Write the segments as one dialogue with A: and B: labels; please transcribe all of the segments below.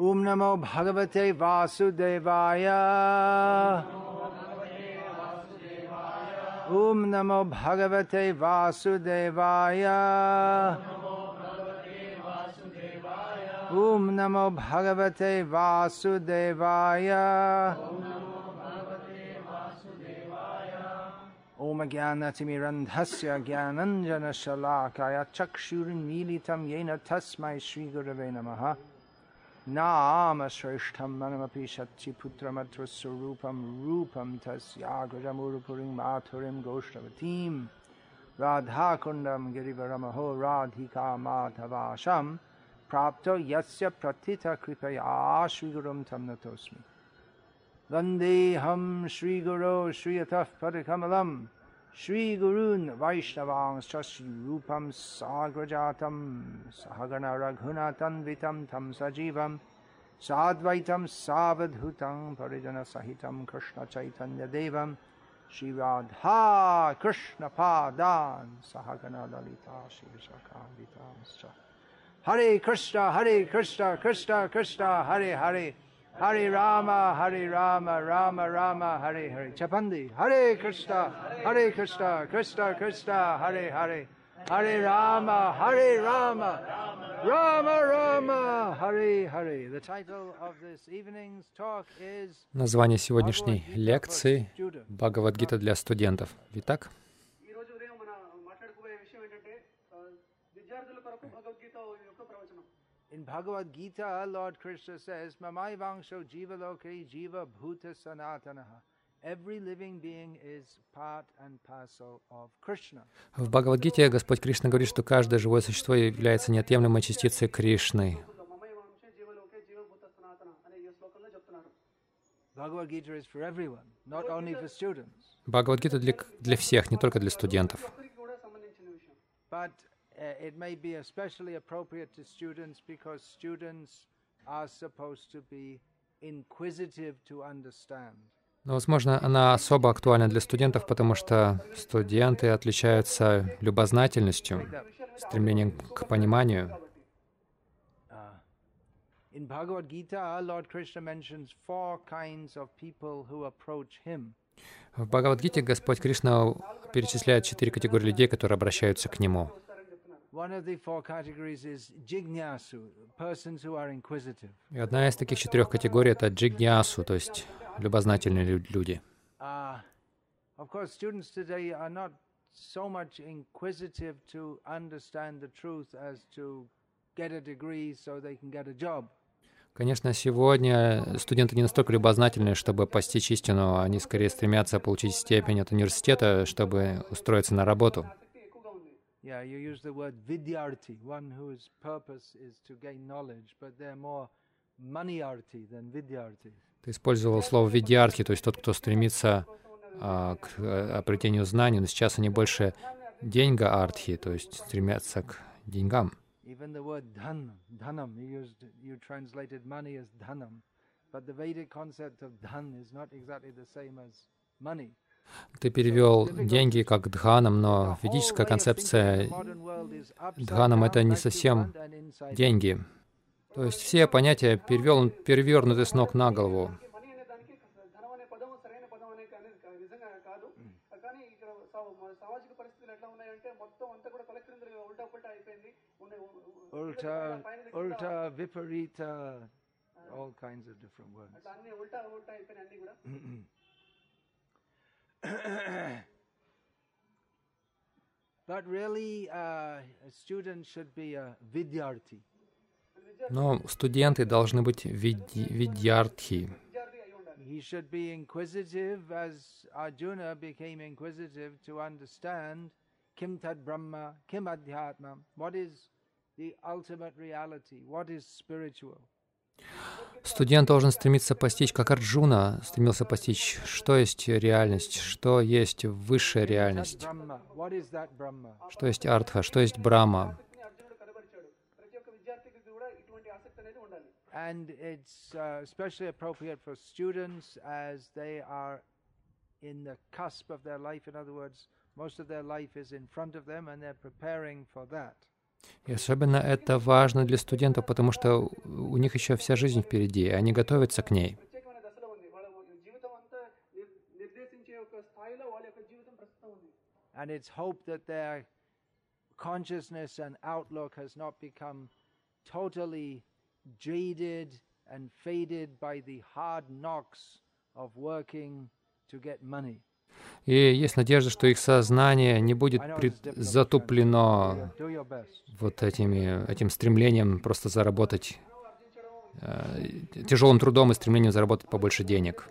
A: ॐ नमो भगवते वासुदेवाय। ॐ नमो भगवते वासुदेवाय। ॐ नमो भगवते वासुदेवाय। ॐ ज्ञानतिमिरन्धस्य ज्ञानञ्जनशलाकाय चक्षुर्मीलितं येन तस्मै श्रीगुरवे नमः। नामश्रेष्ठं मनमपि शच्चिपुत्रमत्रुस्वरूपं रूपं तस्यागजमुरुपुरीं माथुरीं गोष्ठवतीं राधाकुण्डं गिरिवरमहो राधिका माधवाशं प्राप्तो यस्य प्रथितकृपया श्रीगुरुं तं नतोऽस्मि। वन्देऽहं श्रीगुरो श्रियतः परकमलम्। श्रीगुरून् वैष्णवांश्च श्रीरूपं साग्रजातं सहगणरघुनातन्वितं तं सजीवं साद्वैतं सावधूतं परिजनसहितं कृष्णचैतन्यदेवं श्रीराधा कृष्णपादान् सहगणललिता श्रीशाकान्वितांश्च हरे कृष्ण हरे कृष्ण कृष्ण कृष्ण हरे Hare Hare Rama, Hare Rama, Rama Rama, Hare Hare. Chapandi, Hare Krishna, Hare Krishna, Krishna Krishna, Hare Hare. Hare Rama, Hare Rama, Rama Rama, Hare Hare. The title of this evening's talk is
B: Название сегодняшней лекции «Бхагавадгита для студентов». Итак,
A: In Bhagavad Gita, Lord Krishna says, Mamai vangsho jiva loke jiva bhuta sanatanaha. Every living being is part and parcel of Krishna.
B: В Бхагавадгите Господь Кришна говорит, что каждое живое существо является неотъемлемой частицей Кришны. Бхагавадгита для, для всех, не только для студентов
A: it may be especially appropriate to students because students are supposed to be inquisitive to understand.
B: Но, возможно, она особо актуальна для студентов, потому что студенты отличаются любознательностью, стремлением к пониманию.
A: Uh, in Bhagavad Gita, Lord Krishna mentions four kinds of people who approach him.
B: В Бхагавадгите Господь Кришна перечисляет четыре категории людей, которые обращаются к Нему. И одна из таких четырех категорий — это джигнясу, то есть любознательные лю- люди.
A: Of course, students today are not so much inquisitive to understand the truth as to get a degree so they can get a job.
B: Конечно, сегодня студенты не настолько любознательны, чтобы постичь истину, они скорее стремятся получить степень от университета, чтобы устроиться на работу
A: yeah, you use the word vidyarti, one whose purpose is to gain knowledge, but they're more maniarti than vidyarti.
B: Ты использовал слово видиарти, то есть тот, кто стремится а, к обретению знаний, но сейчас они больше деньга артхи, то есть стремятся к деньгам.
A: Even the word dhanam, dhanam, you used, you translated money as dhanam, but the Vedic concept of dhan is not exactly the same as money.
B: Ты перевел деньги как дханам, но ведическая концепция дханам — это не совсем деньги. То есть все понятия перевел, перевернуты с ног на голову.
C: Ульта,
A: ульта, viparita. But really, uh, a student should be a
B: vidyarti. No, должны быть види
C: видьярдхи.
A: He should be inquisitive as Arjuna became inquisitive to understand Kim Brahma, Kim Adhyatma, what is the ultimate reality, what is spiritual.
B: Студент должен стремиться постичь, как Арджуна стремился постичь, что есть реальность, что есть высшая реальность, что есть артха, что есть
C: брама.
A: And it's uh, especially appropriate for students as they are in the cusp of their life. In other words, most of their life is in front of them and they're preparing for that.
B: И особенно это важно для студентов, потому что у них еще вся жизнь впереди, и они готовятся к ней.
A: And it's hope that their consciousness and outlook has not become totally jaded and faded by the hard knocks of working to get money.
B: И есть надежда, что их сознание не будет пред... затуплено вот этими, этим стремлением просто заработать, э, тяжелым трудом и стремлением заработать побольше денег.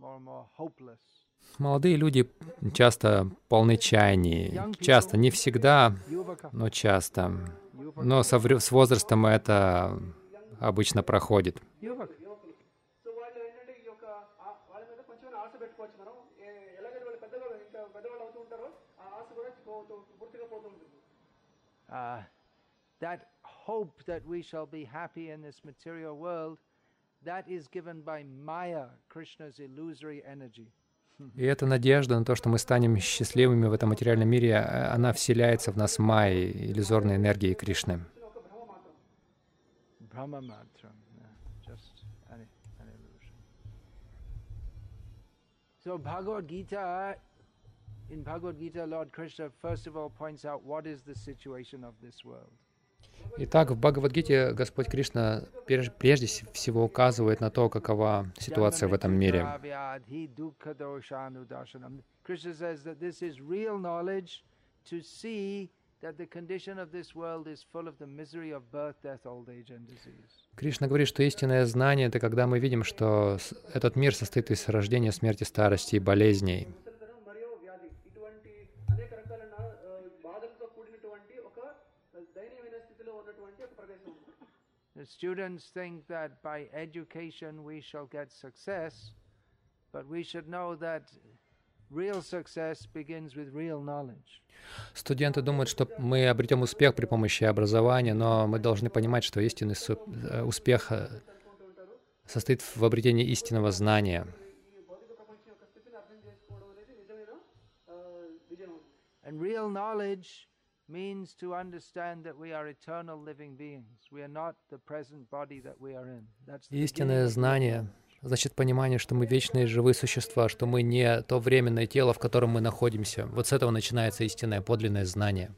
A: More and more hopeless.
B: Молодые люди часто полны чаяний, часто, не всегда, но часто. Но со, с возрастом это обычно проходит.
A: Uh, that hope that we shall be happy in this material world, that is given by Maya, Krishna's illusory energy.
B: И эта надежда на то, что мы станем счастливыми в этом материальном мире, э, она вселяется в нас май, иллюзорной энергией Кришны.
A: So Bhagavad Gita, in Bhagavad Gita, Lord Krishna first of all points.
B: Итак, в Бхагавадгите Господь Кришна прежде всего указывает на то, какова ситуация в этом мире.
A: Krishna
B: говорит, что истинное знание — это когда мы видим, что этот мир состоит из рождения, смерти, старости и болезней.
A: The students think that by education we shall get success, but we should know that real success begins with real knowledge.
B: Студенты думают, что мы обретем успех при помощи образования, но мы должны понимать, что истинный э, успех э, состоит в обретении истинного знания.
A: And real knowledge means to understand that we are eternal living beings. We are not the present body that we are in.
B: Истинное знание значит понимание, что мы вечные живые существа, что мы не то временное тело, в котором мы находимся. Вот с этого начинается истинное, подлинное знание.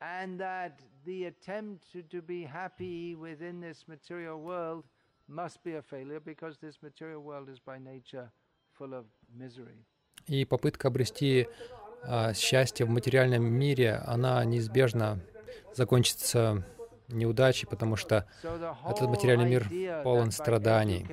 A: And that the attempt to be happy within this material world must be a failure because this material world is by nature full of misery.
B: И попытка обрести а, счастье в материальном мире, она неизбежно закончится неудачей, потому что Этот материальный мир полон страданий.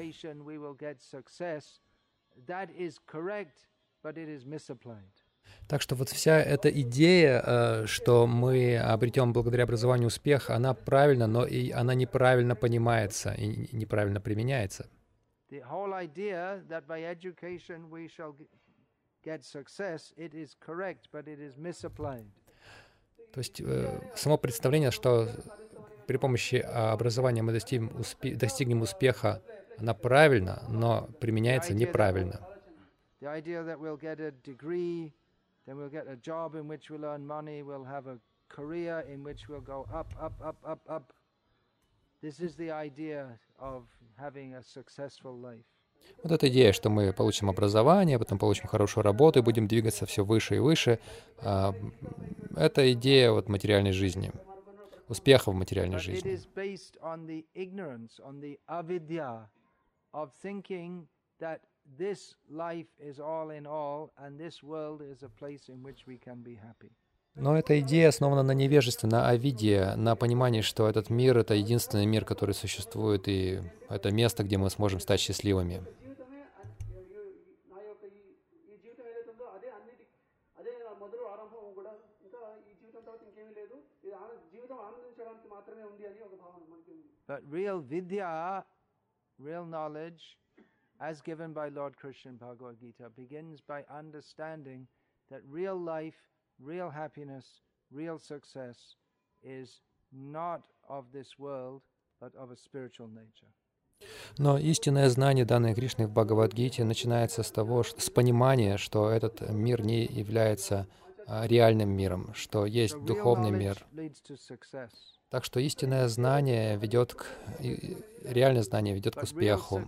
B: Так что вот вся эта идея, э, что мы обретем благодаря образованию успех, она правильна, но и она неправильно понимается и неправильно применяется.
A: Get success, it is correct, but it is misapplied.
B: То есть э, само представление, что при помощи а, образования мы достигнем, успе- достигнем успеха, она правильна, но применяется неправильно.
A: This is the idea of having a successful life.
B: Вот эта идея, что мы получим образование, потом получим хорошую работу и будем двигаться все выше и выше, а, это идея вот материальной жизни, успеха в материальной жизни.
A: this life is all in all and this world is a place in which we can be happy.
B: Но эта идея основана на невежестве, на авидии, на понимании, что этот мир — это единственный мир, который существует, и это место, где мы сможем стать счастливыми.
A: But real vidya, real knowledge, as given by Lord Krishna in Bhagavad Gita, begins by understanding that real life — real happiness, real success is not of this world, but of a spiritual nature.
B: Но истинное знание, данное Кришной в Бхагавадгите, начинается с того, что, с понимания, что этот мир не является а, реальным миром, что есть духовный мир. Так что истинное знание ведет к... Реальное знание ведет к успеху.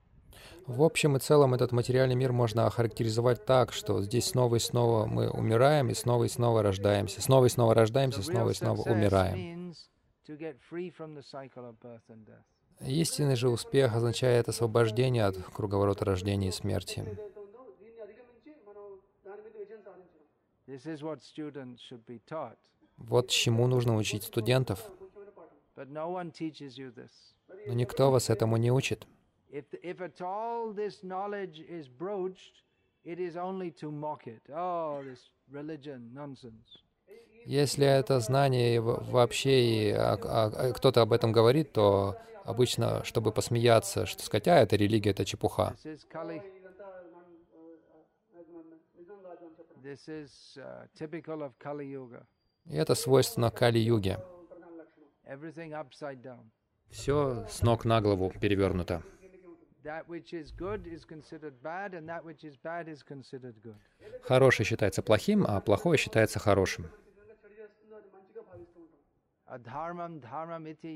B: В общем и целом этот материальный мир можно охарактеризовать так, что здесь снова и снова мы умираем, и снова и снова рождаемся, снова и снова рождаемся, снова и снова умираем. Истинный же успех означает освобождение от круговорота рождения и смерти. Вот чему нужно учить студентов. Но никто вас этому не учит.
A: If, if at all this knowledge is broached, it is only to mock it. Oh, this religion, nonsense.
B: Если это знание вообще и а, а, а, кто-то об этом говорит, то обычно, чтобы посмеяться, что сказать, а это религия, это чепуха.
A: Uh,
B: и это свойственно Кали-юге. Все с ног на голову перевернуто. Хорошее считается плохим, а плохое считается хорошим.
A: Адхармам дхармам ити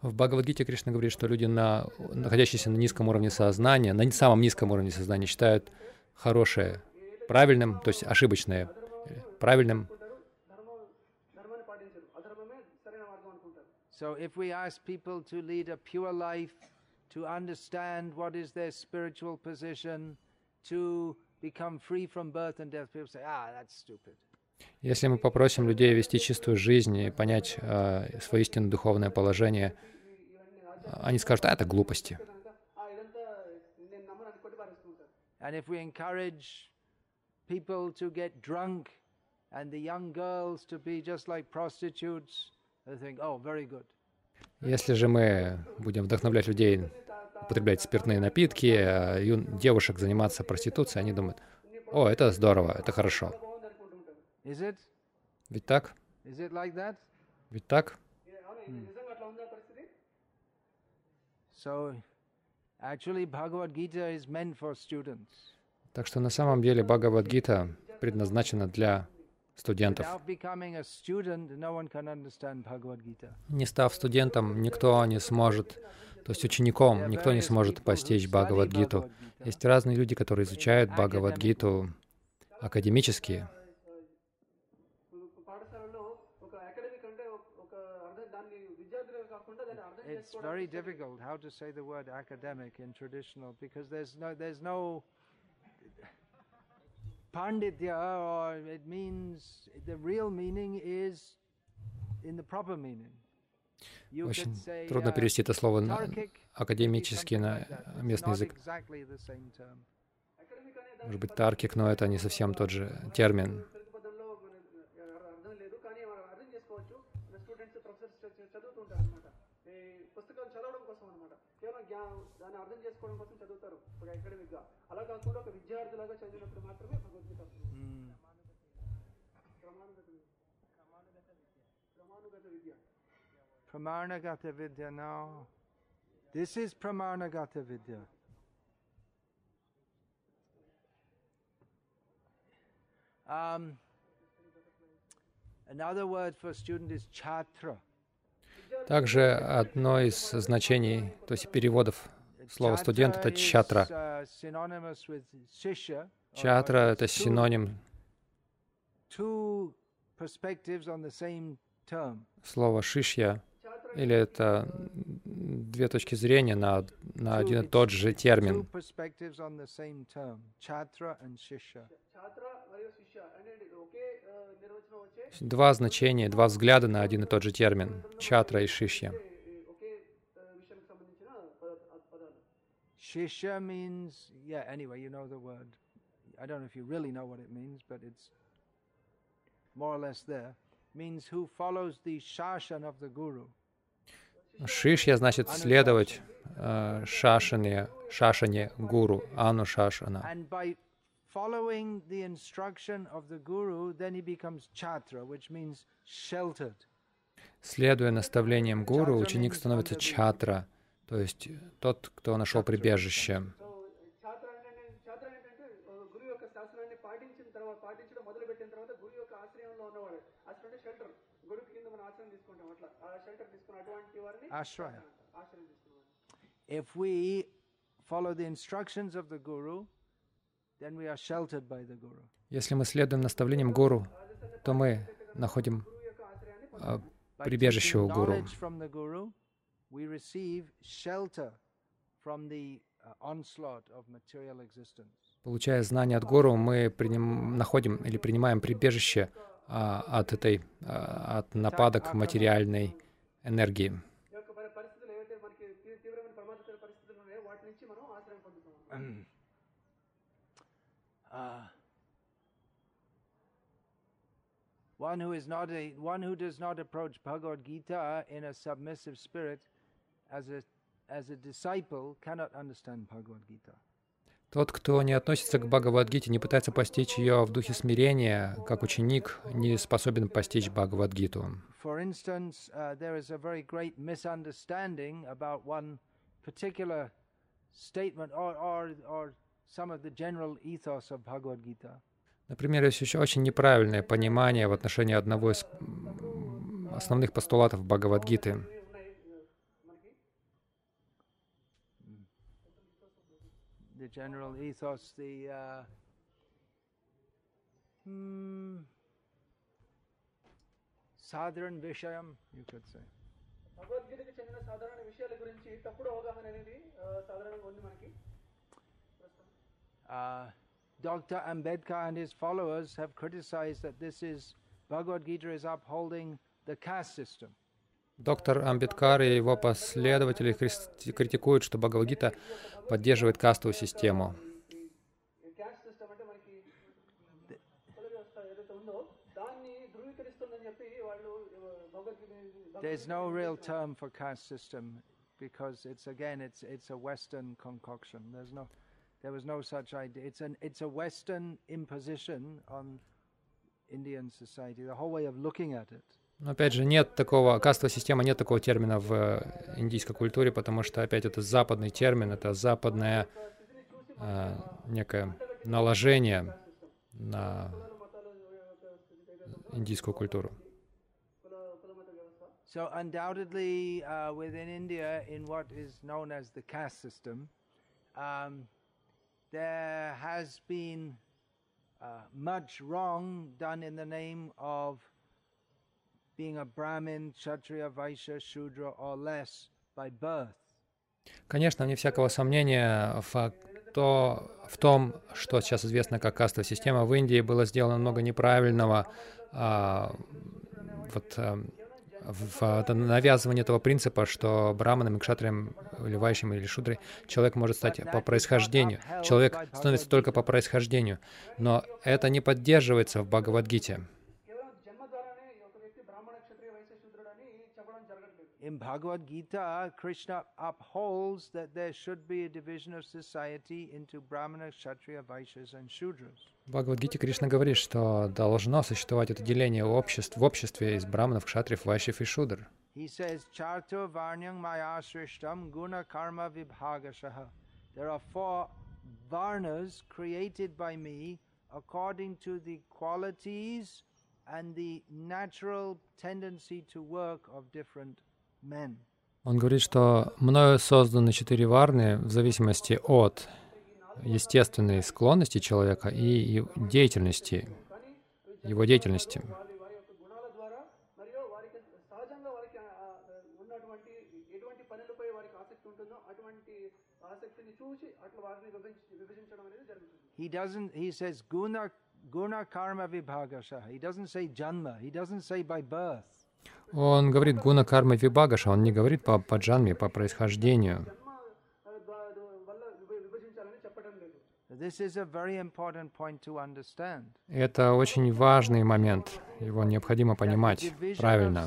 B: В Бхагавадгите Кришна говорит, что люди, на, находящиеся на низком уровне сознания, на самом низком уровне сознания, считают хорошее правильным, то есть ошибочное правильным.
A: So if we ask people to lead a pure life, to understand what is their spiritual position, to become free from birth and death, people say, ah, that's stupid.
B: Если мы попросим людей вести чистую жизнь и понять э, свое истинное духовное положение, э, они скажут, а это глупости.
A: And if we encourage people to get drunk and the young girls to be just like prostitutes, they think, oh, very good.
B: Если же мы будем вдохновлять людей употреблять спиртные напитки, юн, девушек заниматься проституцией, они думают, о, это здорово, это хорошо. Ведь так? Ведь так?
C: Mm.
A: So,
B: Так что на самом деле Бхагавадгита предназначена для студентов. Не став студентом, никто не сможет, то есть учеником, никто не сможет постичь Бхагавадгиту. Есть разные люди, которые изучают Бхагавадгиту академически,
A: it's very difficult how to say the word academic in traditional because there's no there's no panditya or it means the real meaning is in the proper meaning.
B: Очень трудно перевести это слово на,
A: академически
B: на местный язык. Может быть, таркик, но это не совсем тот же термин.
C: కేవలం జ్ఞా దాన్ని అర్థం చేసుకోవడం కోసం చదువుతారు ఒక అకాడమిక్ గా అలా కాకుండా ఒక విద్యార్థిలాగా చదివినప్పుడు మాత్రమే భగవద్గీత వస్తుంది.
A: Mm.
C: క్రమానుగత విద్య క్రమానుగత విద్య
A: Pramarnagata Vidya now. This is Pramarnagata Vidya. Um, another word for student is chatra.
B: Также одно из значений, то есть переводов слова студент — это чатра. Чатра — это синоним слова шишья, или это две точки зрения на, на один и тот же термин. Два значения, два взгляда на один и тот же термин — чатра и шишья.
A: Shisha means, yeah, anyway, you know the word. I don't know if you really know what it means, but it's more or less there. Means who follows the shashan of the guru.
B: Шишья значит следовать э, шашане, шашане гуру, анушашана.
A: And by following the instruction of the guru, then he becomes chhatra, which means sheltered.
B: Следуя наставлениям гуру, ученик становится чатра, то есть тот, кто нашел прибежище.
C: Ashram.
A: If we follow the instructions of the guru,
B: если мы следуем наставлениям гуру, то мы находим
A: By
B: прибежище у гуру.
A: knowledge from the guru, we receive shelter from the uh, onslaught of material existence.
B: Получая знания от гуру, мы приним- находим или принимаем прибежище а, от этой, а, от нападок материальной энергии.
C: ఈ
A: Uh, one who is not a one who does not approach Bhagavad Gita in a submissive spirit as a as a disciple cannot understand Bhagavad Gita.
B: Тот, кто не относится к Бхагавадгите, не пытается постичь ее в духе смирения, как ученик, не способен постичь Бхагавадгиту.
A: For instance, uh, there is a very great misunderstanding about one particular statement or, or, or some of the general ethos of Bhagavad Gita.
B: Например, есть еще очень неправильное понимание в отношении одного из м, основных постулатов Бхагавадгиты.
C: ఉన్నాయి మనకి
A: The general ethos, the uh, hmm, sadharan vishayam, you could say.
C: భగవద్గీతకి చెందిన సాధారణ విషయాల గురించి తప్పుడు అవగాహన అనేది ఆ, సాధారణంగా ఉంది మనకి
A: Uh, Dr. Ambedkar and his followers have criticized that this is Bhagavad Gita is upholding the caste system.
B: Доктор Амбиткар и его последователи критикуют, что Бхагавадгита поддерживает кастовую систему.
A: There's no real term for caste system because it's again it's it's a Western concoction. There's no There was no such idea. It's, an, it's a Western imposition on Indian society, the whole way of looking at it.
B: Но опять же, нет такого, кастовая система, нет такого термина в индийской культуре, потому что, опять, это западный термин, это западное э, некое наложение на индийскую культуру.
A: So undoubtedly, uh, within India, in what is known as the caste system, um, there has been uh, much wrong done in the name of being a Brahmin, Kshatriya, Vaishya, Shudra, or less by birth.
B: Конечно, вне всякого сомнения, в, в том, что сейчас известно как кастовая система, в Индии было сделано много неправильного а, вот, а, в, навязывании этого принципа, что браманом, кшатрием, или вайшем или шудрой человек может стать по происхождению. Человек становится только по происхождению. Но это не поддерживается в Бхагавадгите.
A: In Bhagavad Gita, Krishna upholds that there should be a division of society into Brahmana, Kshatriya, Vaishyas, and Shudras.
B: В Бхагавадгите Кришна говорит, что должно существовать это деление обществ, в обществе из браманов, кшатриев, вайшев и шудр.
A: He says, Charto Varnyang Maya Srishtam Guna Karma Vibhagashaha. There are four Varnas created by me according to the qualities and the natural tendency to work of different men.
B: Он говорит, что мною созданы четыре варны в зависимости от естественной склонности человека и деятельности, его деятельности.
A: He doesn't, he says, guna, guna karma vibhagasha. He doesn't say janma. He doesn't say by birth.
B: Он говорит гуна карма вибагаша, он не говорит по, по джанме, по происхождению. Это очень важный момент, его необходимо понимать правильно.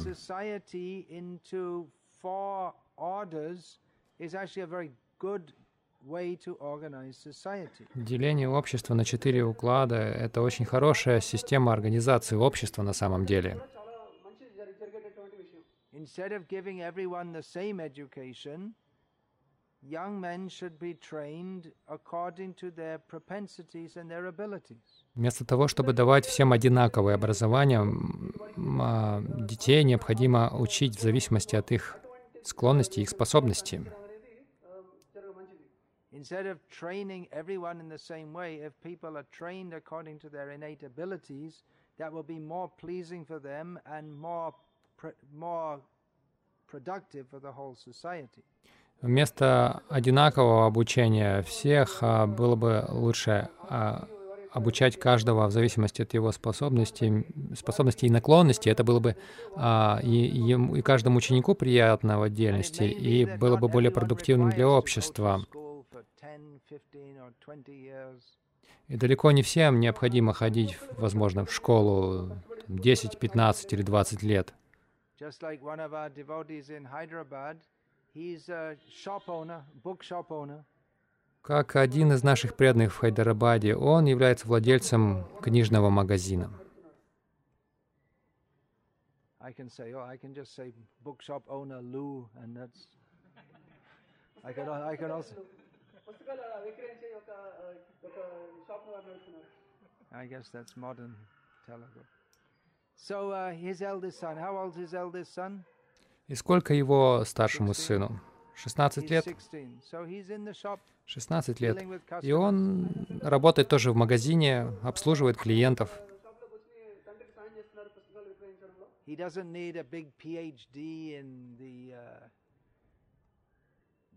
B: Деление общества на четыре уклада — это очень хорошая система организации общества на самом деле.
A: Instead of giving everyone the same education, young men should be trained according to their propensities and their abilities.
B: Вместо того, чтобы давать всем одинаковое образование, детей необходимо учить в зависимости от их склонностей и их способностей.
A: Instead of training everyone in the same way, if people are trained according to their innate abilities, that will be more pleasing for them and more, more
B: Вместо одинакового обучения всех а, было бы лучше а, обучать каждого в зависимости от его способностей, способностей и наклонностей. Это было бы а, и, ему- и каждому ученику приятно в отдельности, и было бы более продуктивным для общества.
A: school for 10, 15 or 20 years.
B: И далеко не всем необходимо ходить, возможно, в школу там, 10, 15 или 20 лет.
A: Just like one of our devotees in Hyderabad, he's a shop owner, bookshop owner.
B: Как один из наших преданных в Хайдарабаде, он является владельцем книжного магазина.
A: I can say, oh, I can just say bookshop owner Lou, and that's. I can, I can also. I guess that's modern Telugu. Uh,
B: И сколько его старшему сыну? 16 лет.
A: 16
B: лет. И он работает тоже в магазине, обслуживает клиентов.
A: He doesn't need a big PhD in the uh,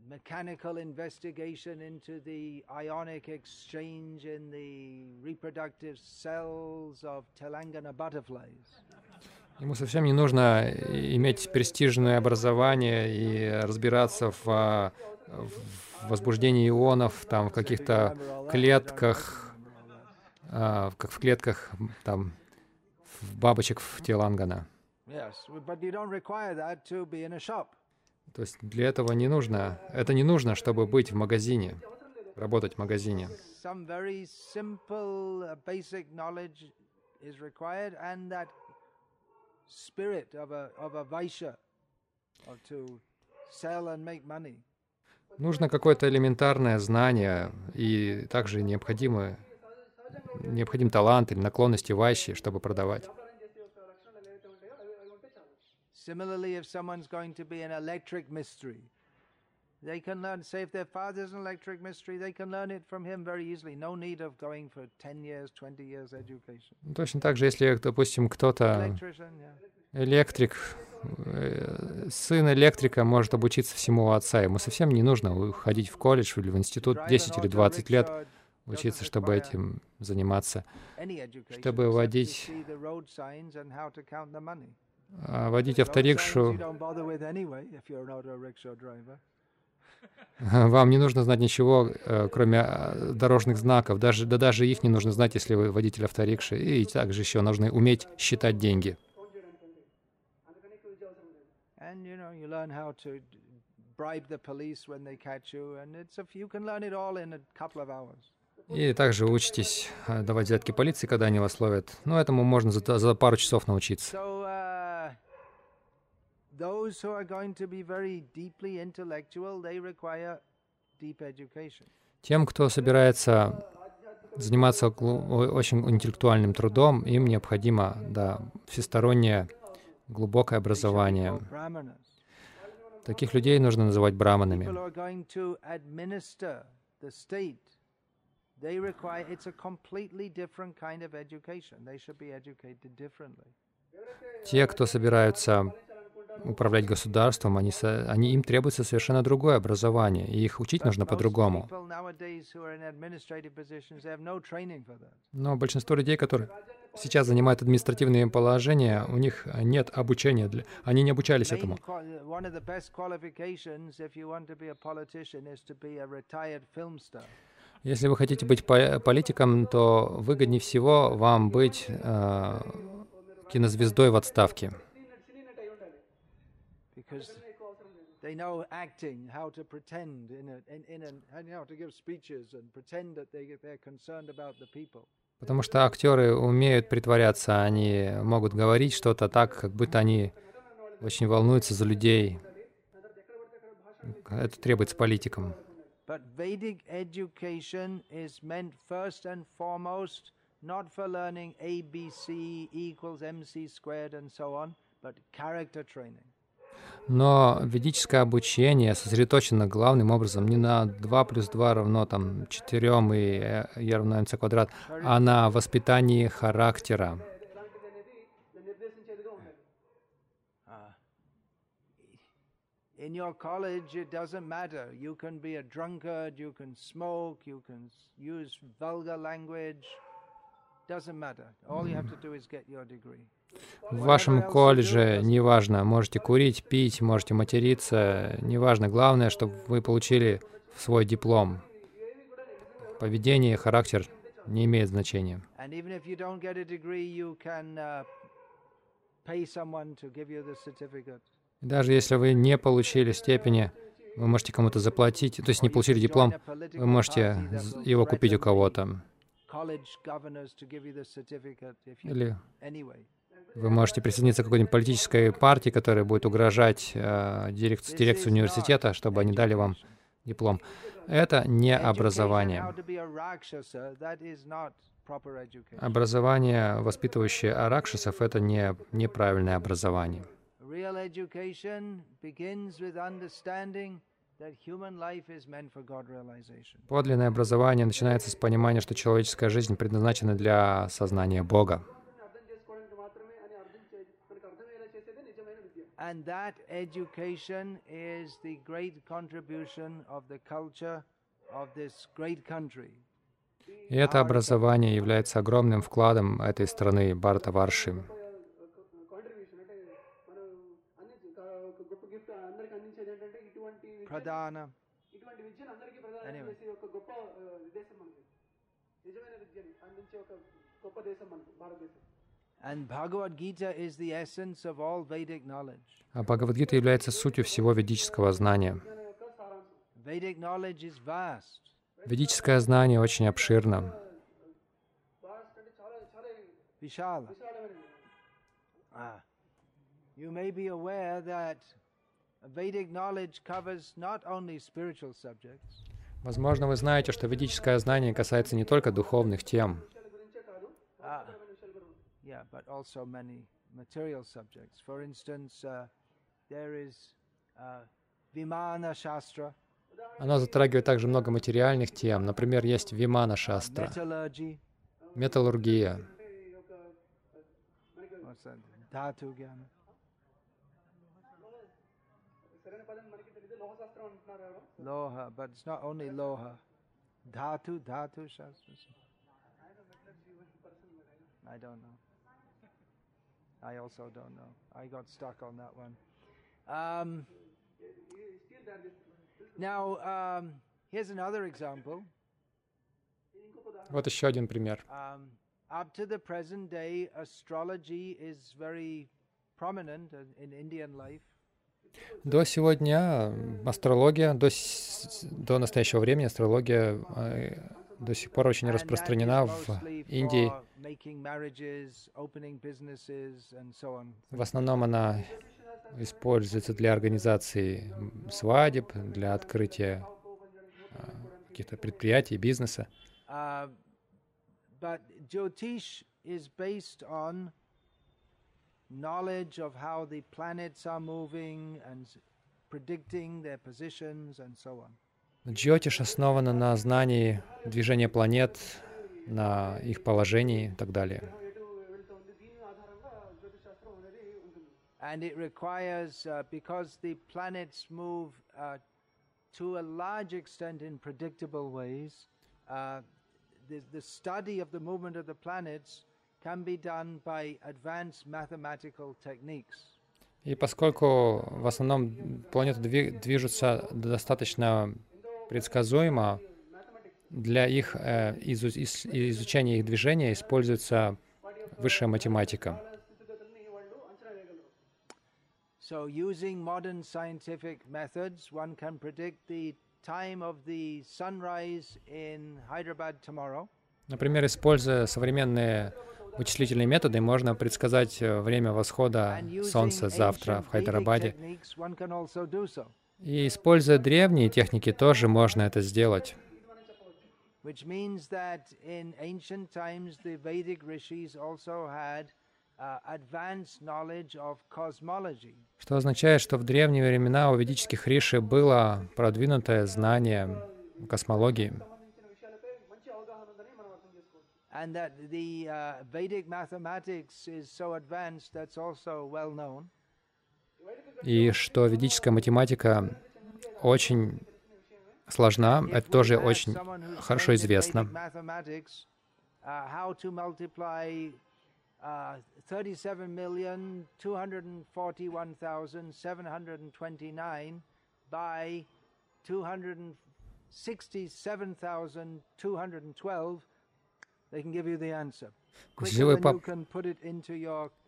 A: mechanical investigation into the ionic exchange in the reproductive cells of Telangana butterflies.
B: Ему совсем не нужно иметь престижное образование и разбираться в, а, в возбуждении ионов, там, в каких-то клетках, а, как в клетках там в бабочек в Телангана.
A: Yes, but you don't require that to be in a shop.
B: То есть для этого не нужно, это не нужно, чтобы быть в магазине, работать в магазине.
A: Uh, money.
B: Нужно какое-то элементарное знание и также необходимы, необходим талант или наклонности вайши, чтобы продавать.
A: Similarly, if someone's going to be an electric mystery, they can learn. Say, if their father's an electric mystery, they can learn it from him very easily. No need of going for 10 years, 20 years education.
B: Ну, Точно так же, если, допустим, кто-то электрик, э, сын электрика может обучиться всему у отца. Ему совсем не нужно уходить в колледж или в институт
A: Drive
B: 10
A: an
B: или
A: auto
B: 20 лет, учиться, чтобы этим заниматься. чтобы водить- а, водить авторикшу, вам не нужно знать ничего, э, кроме а, дорожных знаков. Даже, да даже их не нужно знать, если вы водитель авторикши. И также еще нужно уметь считать деньги. И также учитесь э, давать взятки полиции, когда они вас ловят. Но этому можно за, за пару часов научиться.
A: Uh, those who are going to be very deeply intellectual, they require deep education.
B: Тем, кто собирается заниматься очень интеллектуальным трудом, им необходимо да, всестороннее глубокое образование. Таких людей нужно называть браманами.
A: People who are going to administer the state, they require, it's a completely different kind of education. They should be educated differently.
B: Те, кто собираются управлять государством, они, они, им требуется совершенно другое образование, и их учить нужно по-другому. Но большинство людей, которые сейчас занимают административные положения, у них нет обучения, для... они не обучались этому. Если вы хотите быть по- политиком, то выгоднее всего вам быть э, кинозвездой в отставке.
A: Because they know acting, how to pretend in a, in, in an, and how to give speeches and pretend that they, they're concerned about the people.
B: Потому что актеры умеют притворяться, они могут говорить что-то так, как будто они очень волнуются за людей. Это требуется политикам.
A: But Vedic education is meant first and foremost not for learning A, B, C equals MC squared and so on, but character training
B: но ведическое обучение сосредоточено главным образом не на 2 плюс 2 равно там, 4 и e равно mc квадрат, а на воспитании характера.
A: In your college, it doesn't matter. You can be a drunkard, you can smoke, you can use vulgar language. Doesn't matter. All you have to do is get your degree.
B: В вашем колледже неважно, можете курить, пить, можете материться, неважно. Главное, чтобы вы получили свой диплом. Поведение, характер не имеет значения.
A: Uh.
B: Даже если вы не получили степени, вы можете кому-то заплатить, то есть не получили диплом, вы можете его купить у кого-то. Или. Вы можете присоединиться к какой-нибудь политической партии, которая будет угрожать э, дирек-
A: This
B: дирекции
A: is
B: университета, чтобы они дали вам диплом. Это не образование. Образование, воспитывающее аракшисов, это не неправильное образование. Подлинное образование начинается с понимания, что человеческая жизнь предназначена для сознания Бога.
A: And that education is the great contribution of the culture of this great country.
B: И это образование является огромным вкладом этой страны, Бхартаварши.
C: కాంట్రిబ్యూషన్ అంటే మనం అందించి ఒక గొప్ప గిఫ్ట్ అందరికి అందించేది ఏంటంటే ఇటువంటి విద్య
A: Pradhana.
C: ఇటువంటి విద్యను అందరికీ ప్రదానం
A: Anyway.
C: చేసే ఒక గొప్ప ఆ, దేశం మనకి నిజమైన విద్యని అందించే ఒక గొప్ప దేశం మనకి భారతదేశం
B: А Бхагавадгита является сутью всего ведического знания. Ведическое знание очень обширно. Возможно, вы знаете, что ведическое знание касается не только духовных тем
A: yeah, but also many material subjects. For instance, uh, there is uh, Vimana Shastra.
B: Она затрагивает также много материальных тем. Например, есть Вимана Шастра, металлургия,
A: Loha, but it's not only Loha. Dhatu, Dhatu Shastra. I don't know. I also don't know. I got stuck on that one. Um, now, um, here's another example.
B: Вот еще один пример.
A: Up to the present day, astrology is very prominent in Indian life.
B: До сегодня астрология, до, до настоящего времени астрология до сих пор очень распространена в Индии. В основном она используется для организации свадеб, для открытия а, каких-то предприятий, бизнеса.
A: Uh, knowledge of how the planets are moving and s- predicting their positions and so on.
B: Джиотиш основана на знании движения планет, на их положении и так далее.
A: And it requires, uh, because the planets move uh, to a large extent in predictable ways, uh, the, the study of the movement of the planets can be done by advanced mathematical techniques.
B: И поскольку в основном планеты движутся достаточно предсказуемо. Для их э, изуч изучения их движения используется высшая математика.
A: So using modern scientific methods, one can predict the time of the sunrise in Hyderabad tomorrow.
B: Например, используя современные вычислительные методы, можно предсказать э, время восхода солнца завтра в Хайдарабаде. И используя древние техники, тоже можно это сделать.
A: Uh,
B: что означает, что в древние времена у ведических риши было продвинутое знание космологии.
A: And that the uh, Vedic mathematics is so advanced, that's also well known.
B: И что ведическая математика очень сложна, это тоже очень хорошо известно.
A: Vedic mathematics, uh, how to multiply uh, 37,241,729 by 267,212, they can give you the answer.
B: Если
A: Quicker
B: вы
A: than
B: по-
A: you can put it into your calculator.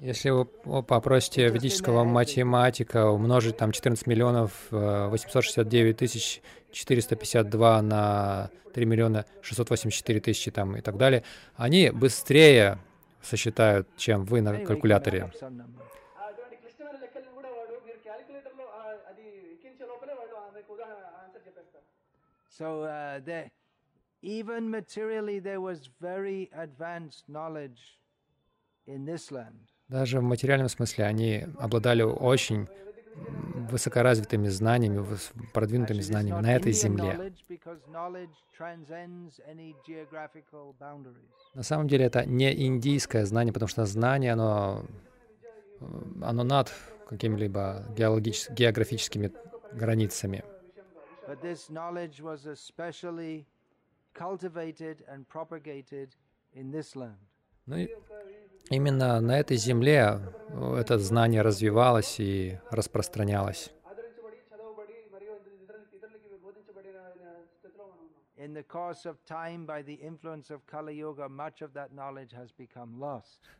B: Если вы попросите ведического математика умножить там 14 миллионов э, 869 тысяч 452 на 3 миллиона 684 тысячи там и так далее, они быстрее сосчитают, чем вы на калькуляторе.
A: So uh, there, even
B: даже в материальном смысле они обладали очень высокоразвитыми знаниями, продвинутыми знаниями на этой земле. На самом деле это не индийское знание, потому что знание, оно, оно над какими-либо географическими границами.
A: But
B: именно на этой земле э, это знание развивалось и распространялось.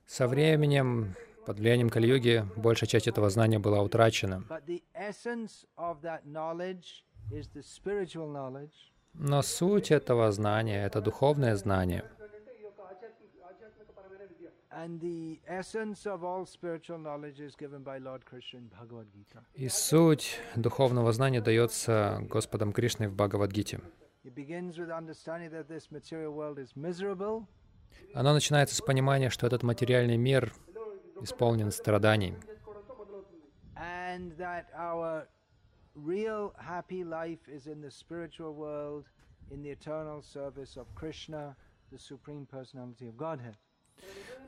B: Со временем, под влиянием Кали-йоги, большая часть этого знания была утрачена. Но суть этого знания — это духовное знание —
A: And the essence of all spiritual knowledge is given by Lord Krishna in Bhagavad Gita.
B: И суть духовного знания дается Господом Кришной в Бхагавадгите.
A: It begins with understanding that this material world is miserable.
B: Оно начинается с понимания, что этот материальный мир исполнен страданий.
A: And that our real happy life is in the spiritual world, in the eternal service of Krishna, the Supreme Personality of Godhead.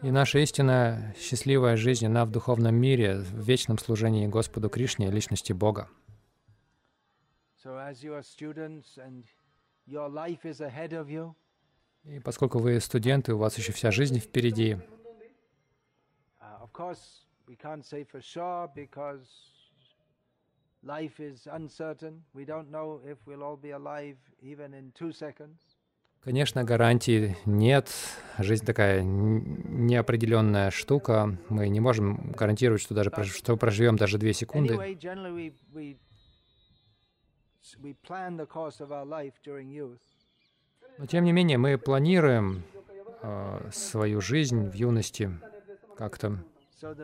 B: И наша истинная счастливая жизнь, она в духовном мире, в вечном служении Господу Кришне, личности Бога. И поскольку вы студенты, у вас еще вся жизнь впереди.
A: Uh, life is uncertain. We don't know if we'll all be alive even in two seconds.
B: Конечно, гарантий нет. Жизнь такая неопределенная штука. Мы не можем гарантировать, что даже что проживем даже две секунды. Но тем не менее, мы планируем э, свою жизнь в юности как-то.
A: so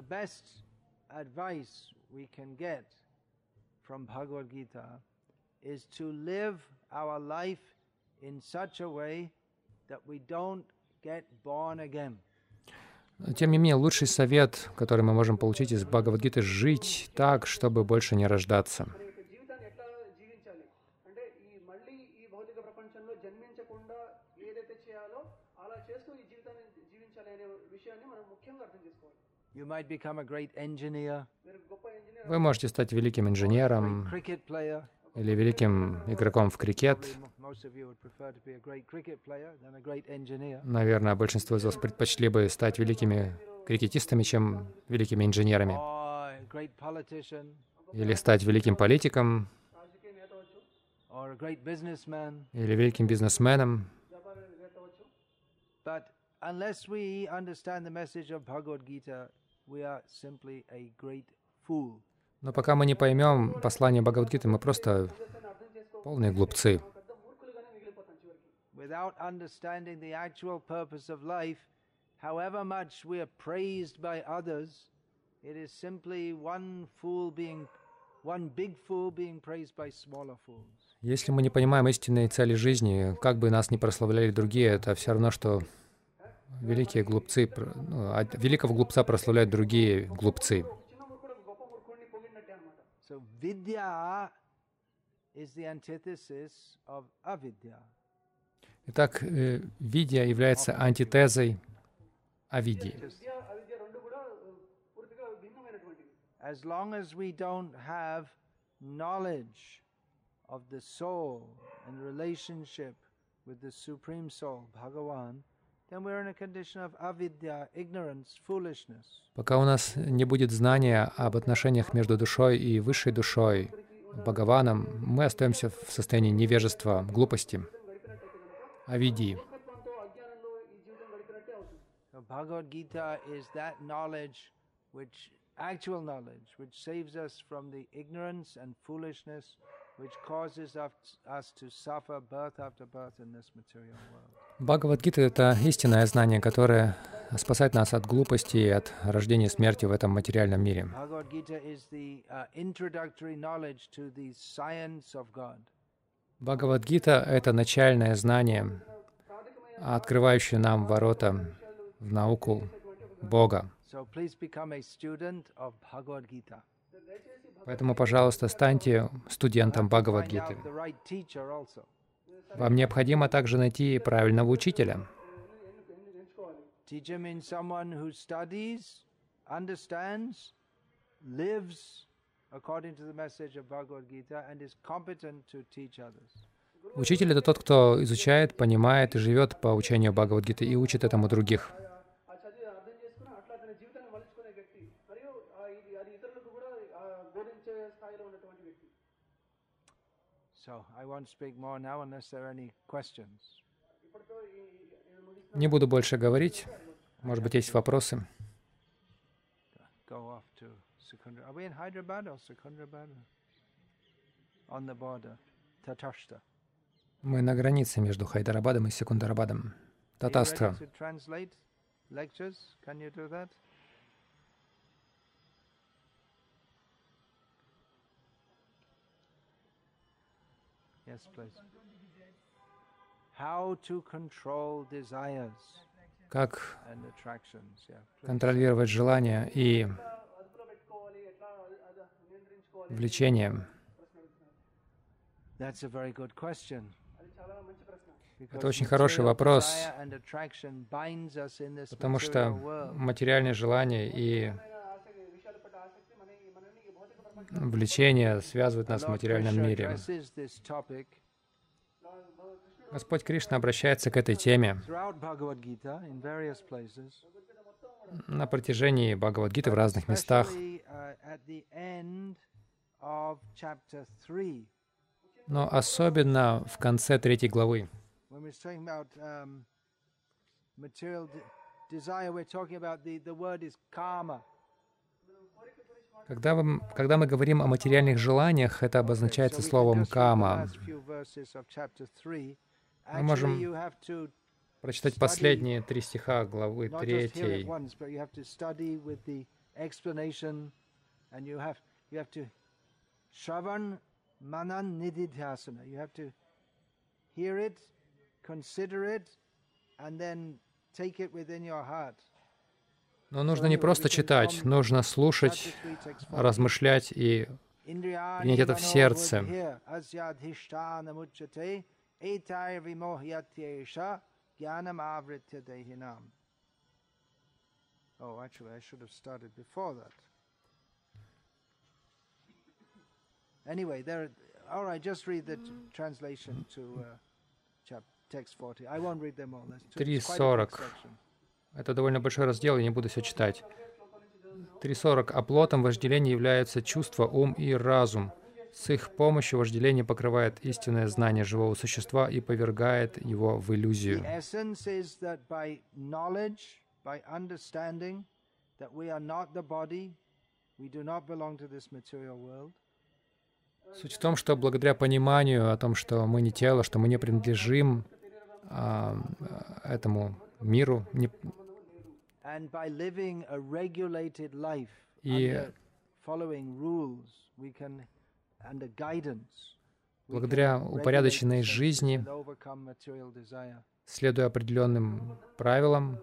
B: тем не менее, лучший совет, который мы можем получить из Бхагавадгиты, жить так, чтобы больше не рождаться. Вы можете стать великим инженером или великим игроком в крикет, Наверное, большинство из вас предпочли бы стать великими крикетистами, чем великими инженерами. Или стать великим политиком, или великим бизнесменом. Но пока мы не поймем послание Бхагавадгиты, мы просто полные глупцы
A: without understanding the actual purpose of life, however much we are praised by others, it is simply one fool being
B: Если мы не понимаем истинные цели жизни, как бы нас ни прославляли другие, это все равно, что великие глупцы, ну, а, великого глупца прославляют другие глупцы.
A: So,
B: Итак, э, видия является антитезой авидии.
A: As with the Supreme Soul, Bhagavan, then we're in a condition of avidya, ignorance, foolishness.
B: Пока у нас не будет знания об отношениях между душой и высшей душой, Бхагаваном, мы остаемся в состоянии невежества, глупости.
A: Bhagavad Gita is that knowledge which actual knowledge which saves us from the ignorance and foolishness which causes us, us to suffer birth after birth in this material world.
B: Бхагавадгита — это истинное знание, которое спасает нас от глупости и от рождения и смерти в этом материальном мире. Бхагавадгита — это начальное знание, открывающее нам ворота в науку Бога. Поэтому, пожалуйста, станьте студентом Бхагавадгиты. Вам необходимо также найти правильного учителя
A: according to the message of Bhagavad Gita and is competent to teach others.
B: Учитель — это тот, кто изучает, понимает и живет по учению Бхагавадгиты и учит этому других. Не буду больше говорить. Может быть, есть вопросы?
A: Secundra. Are we in Hyderabad or Secundrabad? On the border. Tatashta.
B: Мы на границе между Хайдарабадом и Секундарабадом. Татастра.
A: Yes, please. How to control desires
B: Как контролировать желания и
C: влечением?
A: Это
B: очень хороший вопрос, потому что материальные желания и влечение связывают нас в материальном мире. Господь Кришна обращается к этой теме на протяжении Бхагавадгиты в разных местах. Но особенно в конце третьей главы,
A: um,
B: когда, вы- когда мы говорим о материальных желаниях, это обозначается словом «кама».
A: last few verses of chapter 3.
B: Мы можем Прочитать последние три стиха главы третьей.
A: Shravan manan nididhyasana. You have to hear it, consider it, and then take it within your heart.
B: Но нужно не просто читать, нужно слушать,
A: Chapter 3 takes four
B: размышлять и принять это в сердце.
A: Oh, actually, I should have started before that. Anyway, there. All right, just read the translation to uh, chap, text 40. I won't read them all. That's too, it's quite a big
B: 3.40.
A: section.
B: Это довольно большой раздел, я не буду все читать. 3.40. Оплотом вожделения являются чувства, ум и разум. С их помощью вожделение покрывает истинное знание живого существа и повергает его в иллюзию.
A: That we are not the body, we do not belong to this material world,
B: Суть в том, что благодаря пониманию о том, что мы не тело, что мы не принадлежим а, а, этому миру, не- И- благодаря упорядоченной жизни, следуя определенным правилам,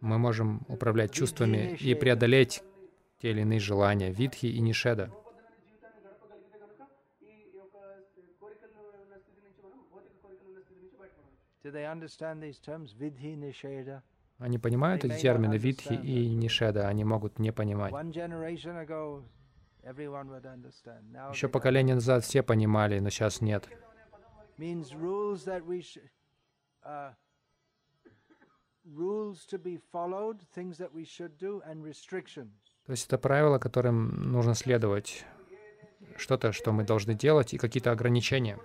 B: мы можем управлять чувствами и преодолеть те или иные желания, видхи и нишеда. Они понимают эти термины видхи и нишеда, они могут не понимать. Еще поколение назад все понимали, но сейчас нет.
A: uh.
B: То есть это правила, которым нужно следовать. Что-то, что мы должны делать, и какие-то ограничения.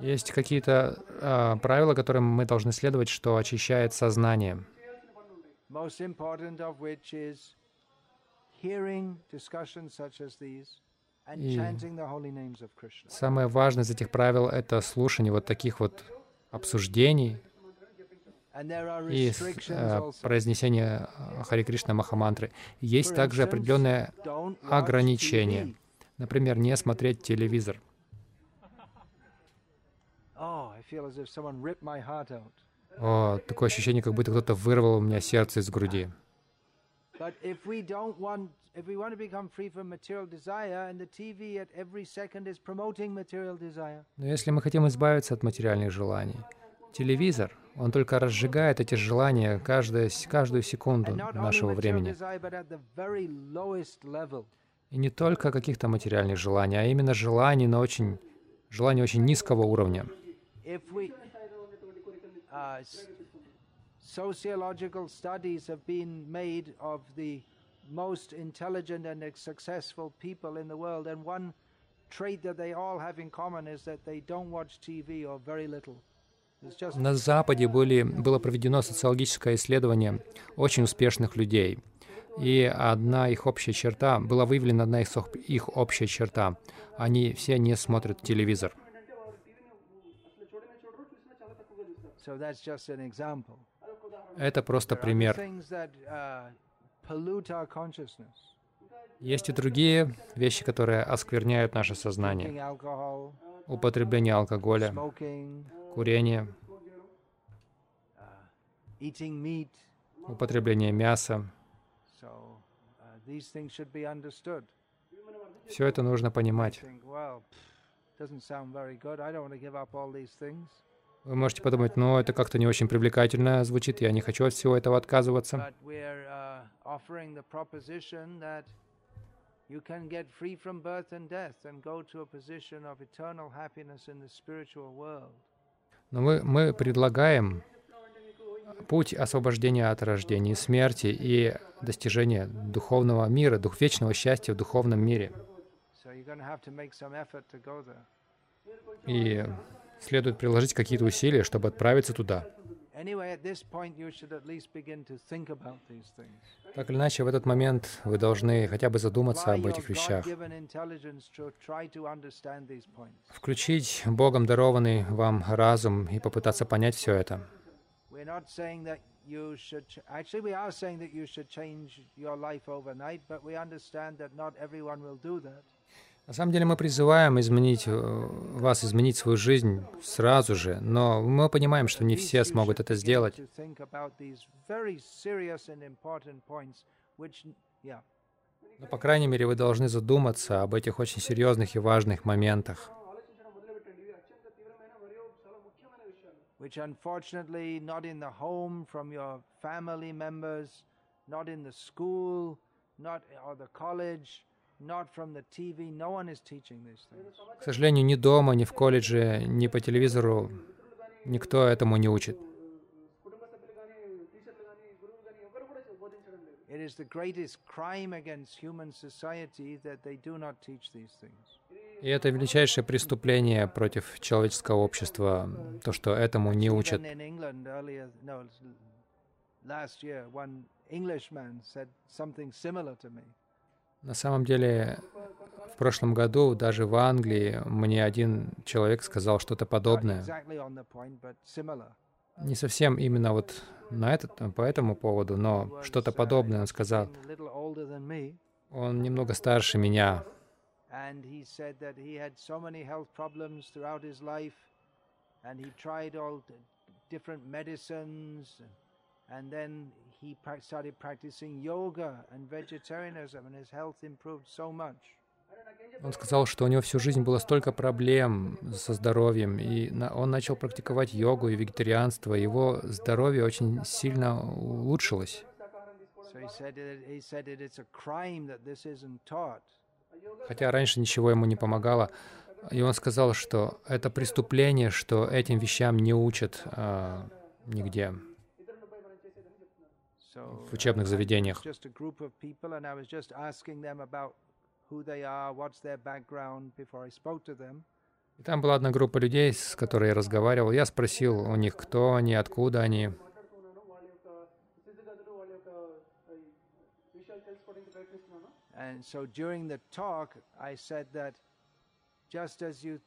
B: Есть какие-то а, правила, которым мы должны следовать, что очищает сознание. И-. Самое важное из этих правил — это слушание вот таких вот обсуждений и э, э, Хари Кришна Махамантры. Есть также определенное ограничение. Например, не смотреть телевизор.
A: Oh.
B: О, такое ощущение, как будто кто-то вырвал у меня сердце из груди. Но если мы хотим избавиться от материальных желаний, телевизор, он только разжигает эти желания каждое, с- каждую секунду нашего времени. И не только каких-то материальных желаний, а именно желаний на очень, желаний очень низкого уровня.
A: if we, uh, s- sociological studies have been made of the most intelligent and successful people in the world, and one trait that they all have in common is that they don't watch TV or very little. It's just
B: На Западе были, было проведено социологическое исследование очень успешных людей. И одна их общая черта, была выявлена одна их, их общая черта. Они все не смотрят телевизор. Это просто пример. Есть и другие вещи, которые оскверняют наше сознание. Употребление алкоголя, курение, употребление мяса, все это нужно понимать. Вы можете подумать, ну, это как-то не очень привлекательно звучит, я не хочу от всего этого отказываться.
A: Uh.
B: Но мы, мы предлагаем путь освобождения от рождения и смерти и достижения духовного мира, дух вечного счастья в духовном мире. И следует приложить какие-то усилия, чтобы отправиться туда. Так или иначе, в этот момент вы должны хотя бы задуматься об этих вещах. Включить Богом дарованный вам разум и попытаться понять все это.
A: We're not saying that you should. Actually, we are saying that you should change your life overnight, but we understand that not everyone will do that.
B: На самом деле мы призываем изменить э, вас, изменить свою жизнь сразу же, но мы понимаем, что не все смогут это сделать. Но, по крайней мере, вы должны задуматься об этих очень серьезных и важных моментах.
A: which unfortunately not in the home from your family members, not in the school, not or the college,
B: К сожалению, ни дома, ни в колледже, ни по телевизору никто этому не учит.
A: It is the greatest crime against human society that they do not teach these things.
B: И это величайшее преступление против человеческого общества, то, что этому не учат. На самом деле, в прошлом году даже в Англии мне один человек сказал что-то подобное. Не совсем именно вот на этот, по этому поводу, но что-то подобное он сказал. Он немного старше меня,
A: and he said that he had so many health problems throughout his life, and he tried all the different medicines, and then he prac- started practicing yoga and vegetarianism, and his health improved so much.
B: Он сказал, что у него всю жизнь было столько проблем со здоровьем, и на- он начал практиковать йогу и вегетарианство, и его здоровье очень сильно улучшилось.
A: So he said it, he said it, it's a crime that this isn't taught.
B: Хотя раньше ничего ему не помогало. И он сказал, что это преступление, что этим вещам не учат а, нигде в учебных заведениях.
A: them.
B: И там была одна группа людей, с которой я разговаривал. Я спросил у них, кто они, откуда они.
A: And so during the talk, I said that just as you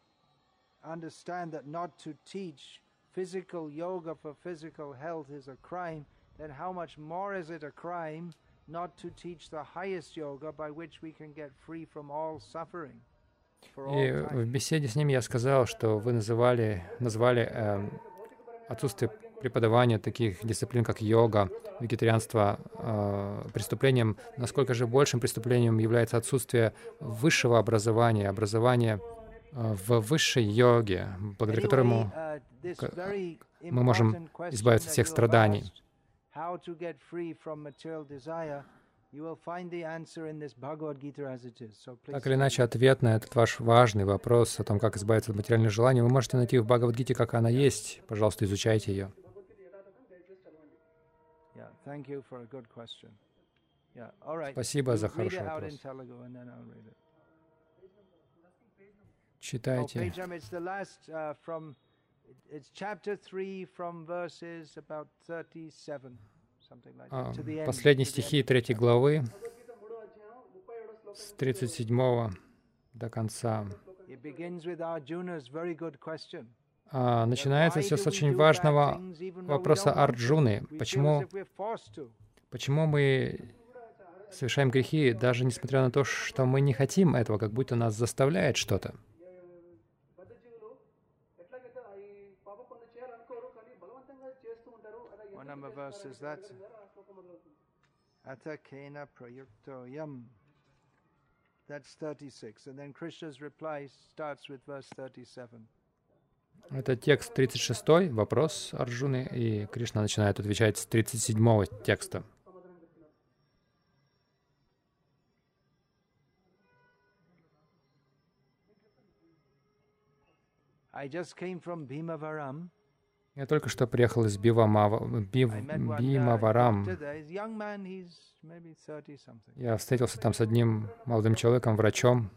A: understand that not to teach physical yoga for physical health is a crime, then how much more is it a crime not to teach the highest yoga by which we can get free from all suffering? For all
B: И
A: time.
B: в беседе с ними я сказал, что вы называли, назвали эм, отсутствие преподавания таких дисциплин, как йога, вегетарианство, э, преступлением. Насколько же большим преступлением является отсутствие высшего образования, образования э, в высшей йоге, благодаря которому
A: uh,
B: мы можем избавиться от всех страданий. Так или иначе, ответ на этот ваш важный вопрос о том, как избавиться от материальных желаний, вы можете найти в Бхагавадгите, как она есть. Пожалуйста, изучайте ее.
A: Yeah, thank you for a good question. Yeah, all right.
B: Спасибо за хороший вопрос. Читайте. А, последние стихи третьей главы с 37 до конца.
A: It begins with Arjuna's very good question.
B: А, начинается все с очень важного вопроса Арджуны. Почему, почему мы совершаем грехи, даже несмотря на то, что мы не хотим этого, как будто нас заставляет что-то?
A: That's 36. And then Krishna's reply starts with verse 37.
B: Это текст 36, вопрос Арджуны, и Кришна начинает отвечать с 37 текста. Я только что приехал из Бивамава, Бив, Бимаварам.
A: doctor there. He's a young man, he's maybe 30 something.
B: Я встретился там с одним молодым человеком, врачом,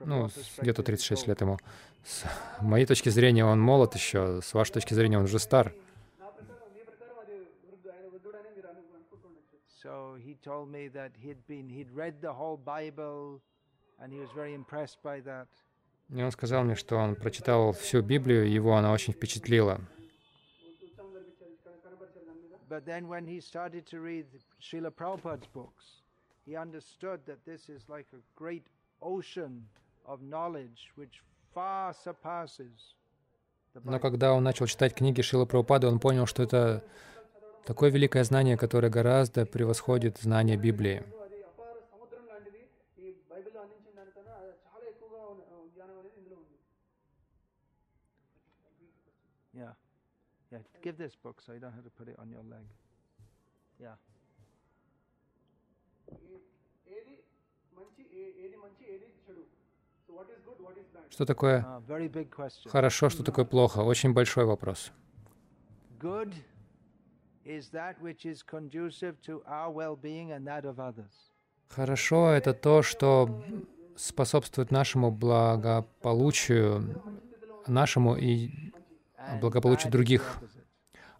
B: ну, где-то 36 лет ему. С моей точки зрения он молод еще, с вашей точки зрения он уже стар. И он сказал мне, что он прочитал всю Библию, его она очень впечатлила.
A: But then when he started to read Srila Prabhupada's books, he understood that this is like a great ocean of knowledge which far surpasses
B: но когда он начал читать книги Шила Прабхупады, он понял, что это такое великое знание, которое гораздо превосходит знание Библии.
A: Yeah. Yeah. Give this book so you don't have to put it on your leg. Yeah.
B: Что такое
A: question.
B: хорошо, что такое плохо? Очень большой вопрос. Хорошо — это то, что способствует нашему благополучию, нашему и благополучию других.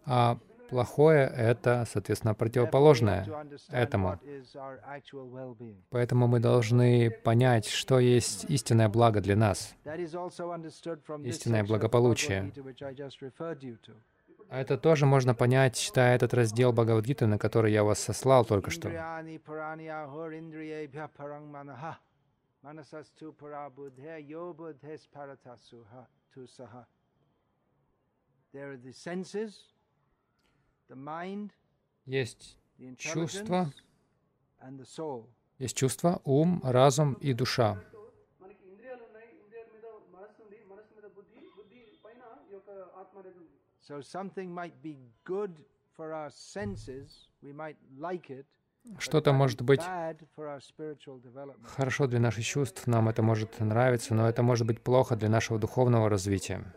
B: А плохое — это, соответственно, противоположное этому. Поэтому мы должны понять, что есть истинное благо для нас. Истинное благополучие. А это тоже можно понять, читая этот раздел Бхагавадгиты, на который я вас сослал только что.
A: There are the senses,
B: есть
A: чувство,
B: есть чувство, ум, разум и душа. Что-то может быть хорошо для наших чувств, нам это может нравиться, но это может быть плохо для нашего духовного развития.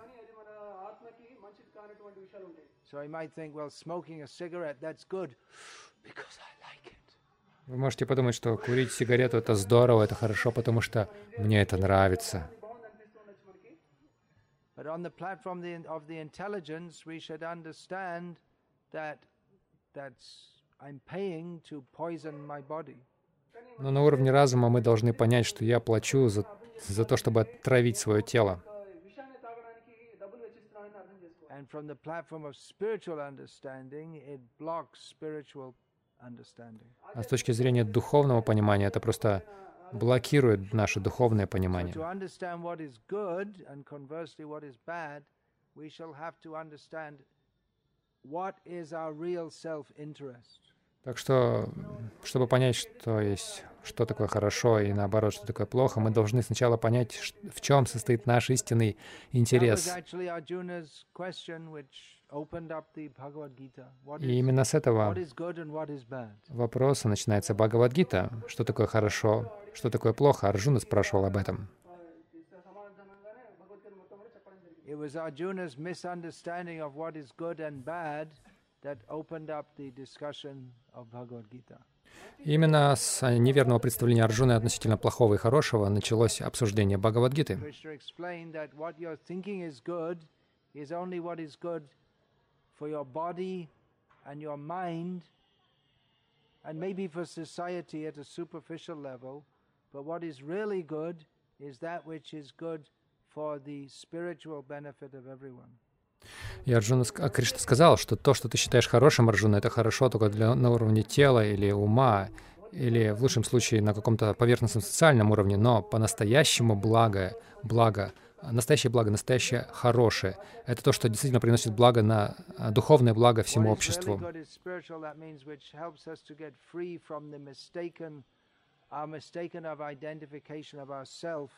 B: Вы можете подумать, что курить сигарету — это здорово, это хорошо, потому что мне это нравится.
A: But on the platform of the intelligence, we should understand that that's I'm paying to poison my body.
B: Но на уровне разума мы должны понять, что я плачу за, за то, чтобы отравить свое тело.
A: And from the platform of spiritual understanding, it blocks spiritual understanding.
B: А с точки зрения духовного понимания, это просто блокирует наше духовное
A: So
B: понимание.
A: to understand what is good and conversely what is bad, we shall have to understand what is our real self-interest.
B: Так что, чтобы понять, что есть, что такое хорошо и наоборот, что такое плохо, мы должны сначала понять, в чем состоит наш истинный интерес. И именно с этого вопроса начинается Бхагавадгита. Что такое хорошо, что такое плохо? Арджуна спрашивал об этом.
A: It that opened up the discussion of Bhagavad Gita.
B: Именно с неверного представления Арджуны относительно плохого и хорошего началось обсуждение Бхагавадгиты.
A: Krishna explained that what you're thinking is good is only what is good for your body and your mind, and maybe for society at a superficial level. But what is really good is that which is good for the spiritual benefit of everyone.
B: И Арджуна, а Кришна сказал, что то, что ты считаешь хорошим, Арджуна, это хорошо только для, на уровне тела или ума, или в лучшем случае на каком-то поверхностном социальном уровне, но по-настоящему благо, благо, настоящее благо, настоящее хорошее, это то, что действительно приносит благо на а, духовное благо всему обществу.
A: our mistaken of identification of ourself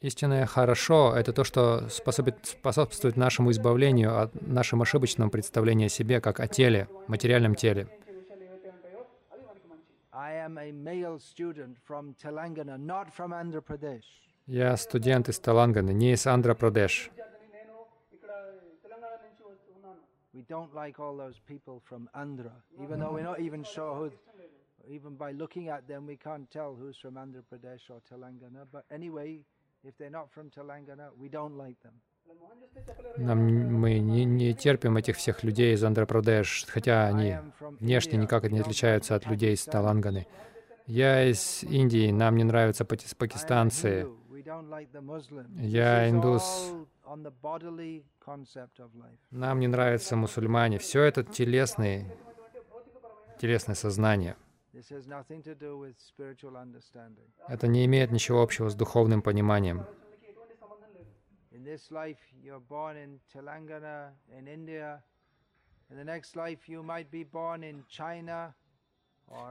B: Истинное «хорошо» — это то, что способствует нашему избавлению от нашего ошибочного представления о себе как о теле, материальном теле. Я студент из Таланганы, не из
C: Андра-Прадеш.
A: We don't like all those people from Andhra, even though we're not even sure even by looking at them, we can't tell who's from Andhra Pradesh or Telangana. But anyway, if they're not from Telangana, we don't like them.
B: Нам, мы не, не терпим этих всех людей из Андропрадеш, хотя они внешне никак не отличаются от людей из Таланганы. Я из Индии, нам не нравятся пакистанцы. Я индус. Нам не нравятся мусульмане. Все это телесные, телесное сознание. Это не имеет ничего общего с духовным пониманием.
A: In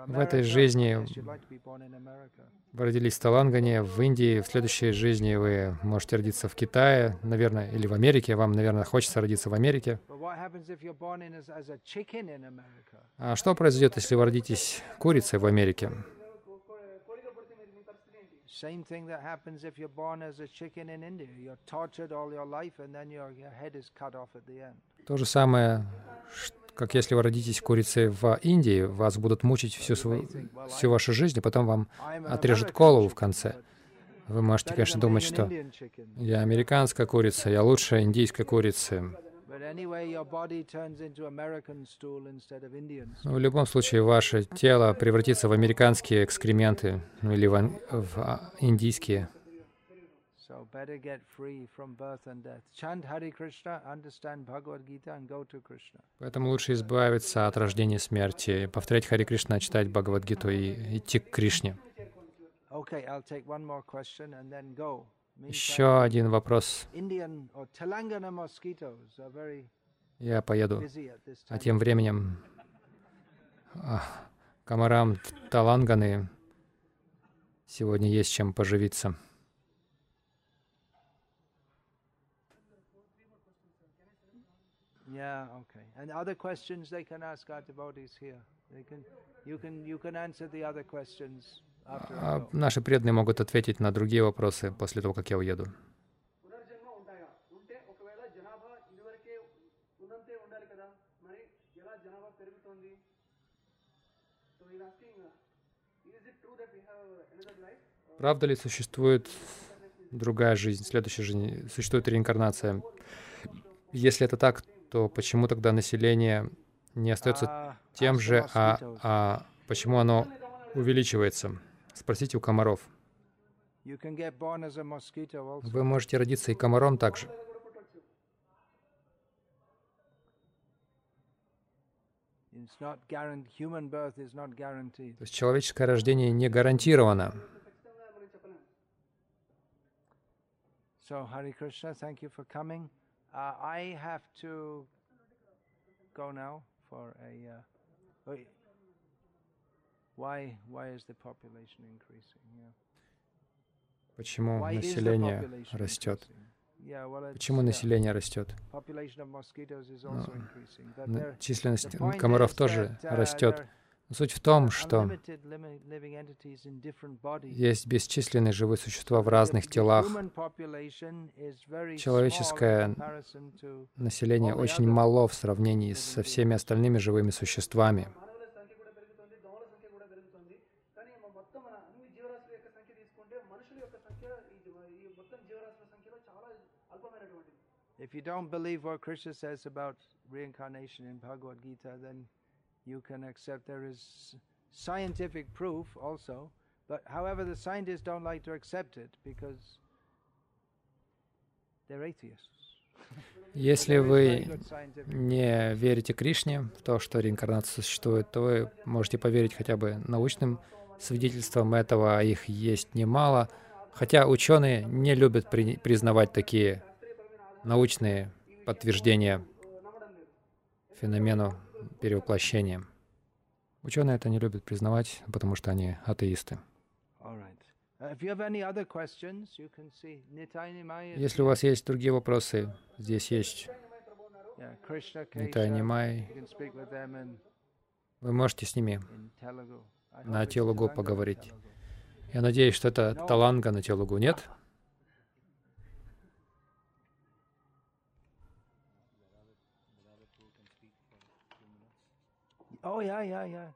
B: в этой жизни вы родились в Талангане, в Индии, в следующей жизни вы можете родиться в Китае, наверное, или в Америке. Вам, наверное, хочется родиться в Америке. А что произойдет, если вы родитесь курицей в Америке?
A: Same thing that happens if you're born as a chicken in India. You're tortured all your life and then your, your head is cut off at the end.
B: То же самое, как если вы родитесь курицей в Индии, вас будут мучить всю, свою, всю вашу жизнь, и потом вам отрежут голову в конце. Вы можете, конечно, думать, что я американская курица, я лучше индийской курицы. Но в любом случае ваше тело превратится в американские экскременты ну, или в, в а, индийские. Поэтому лучше избавиться от рождения и смерти, повторять Хари Кришна, читать Бхагавадгиту и идти к Кришне. Еще один вопрос. Я поеду. А тем временем комарам Таланганы сегодня есть чем поживиться.
A: Yeah, okay. And other questions they can ask our devotees here. They can, you can, you can answer the other questions
B: а наши преданные могут ответить на другие вопросы после того, как я уеду. Правда ли существует другая жизнь, следующая жизнь, существует реинкарнация? Если это так, то почему тогда население не остается а, тем же, а, а почему оно увеличивается? Спросите у комаров. Вы можете родиться и комаром также. То есть человеческое рождение не гарантировано. So, Hare Krishna, thank you for coming. Uh, I have to go now for a. Uh, Почему население растет? Почему население растет? Но численность комаров тоже растет. Суть в том, что есть бесчисленные живые существа в разных телах. Человеческое население очень мало в сравнении со всеми остальными живыми существами.
A: If you don't believe what Krishna says about reincarnation in Bhagavad Gita, then you can accept there is scientific proof also. But however, the scientists don't like to accept it because they're atheists.
B: Если вы не верите Кришне, в то, что реинкарнация существует, то вы можете поверить хотя бы научным свидетельствам этого, а их есть немало. Хотя ученые не любят при, признавать такие научные подтверждения феномену перевоплощения. Ученые это не любят признавать, потому что они атеисты.
A: Uh,
B: Если у вас есть другие вопросы, здесь есть Нитай Нимай. Вы можете с ними на телугу поговорить. Я надеюсь, что это таланга на телугу, нет?
A: Oh ja, ja, ja.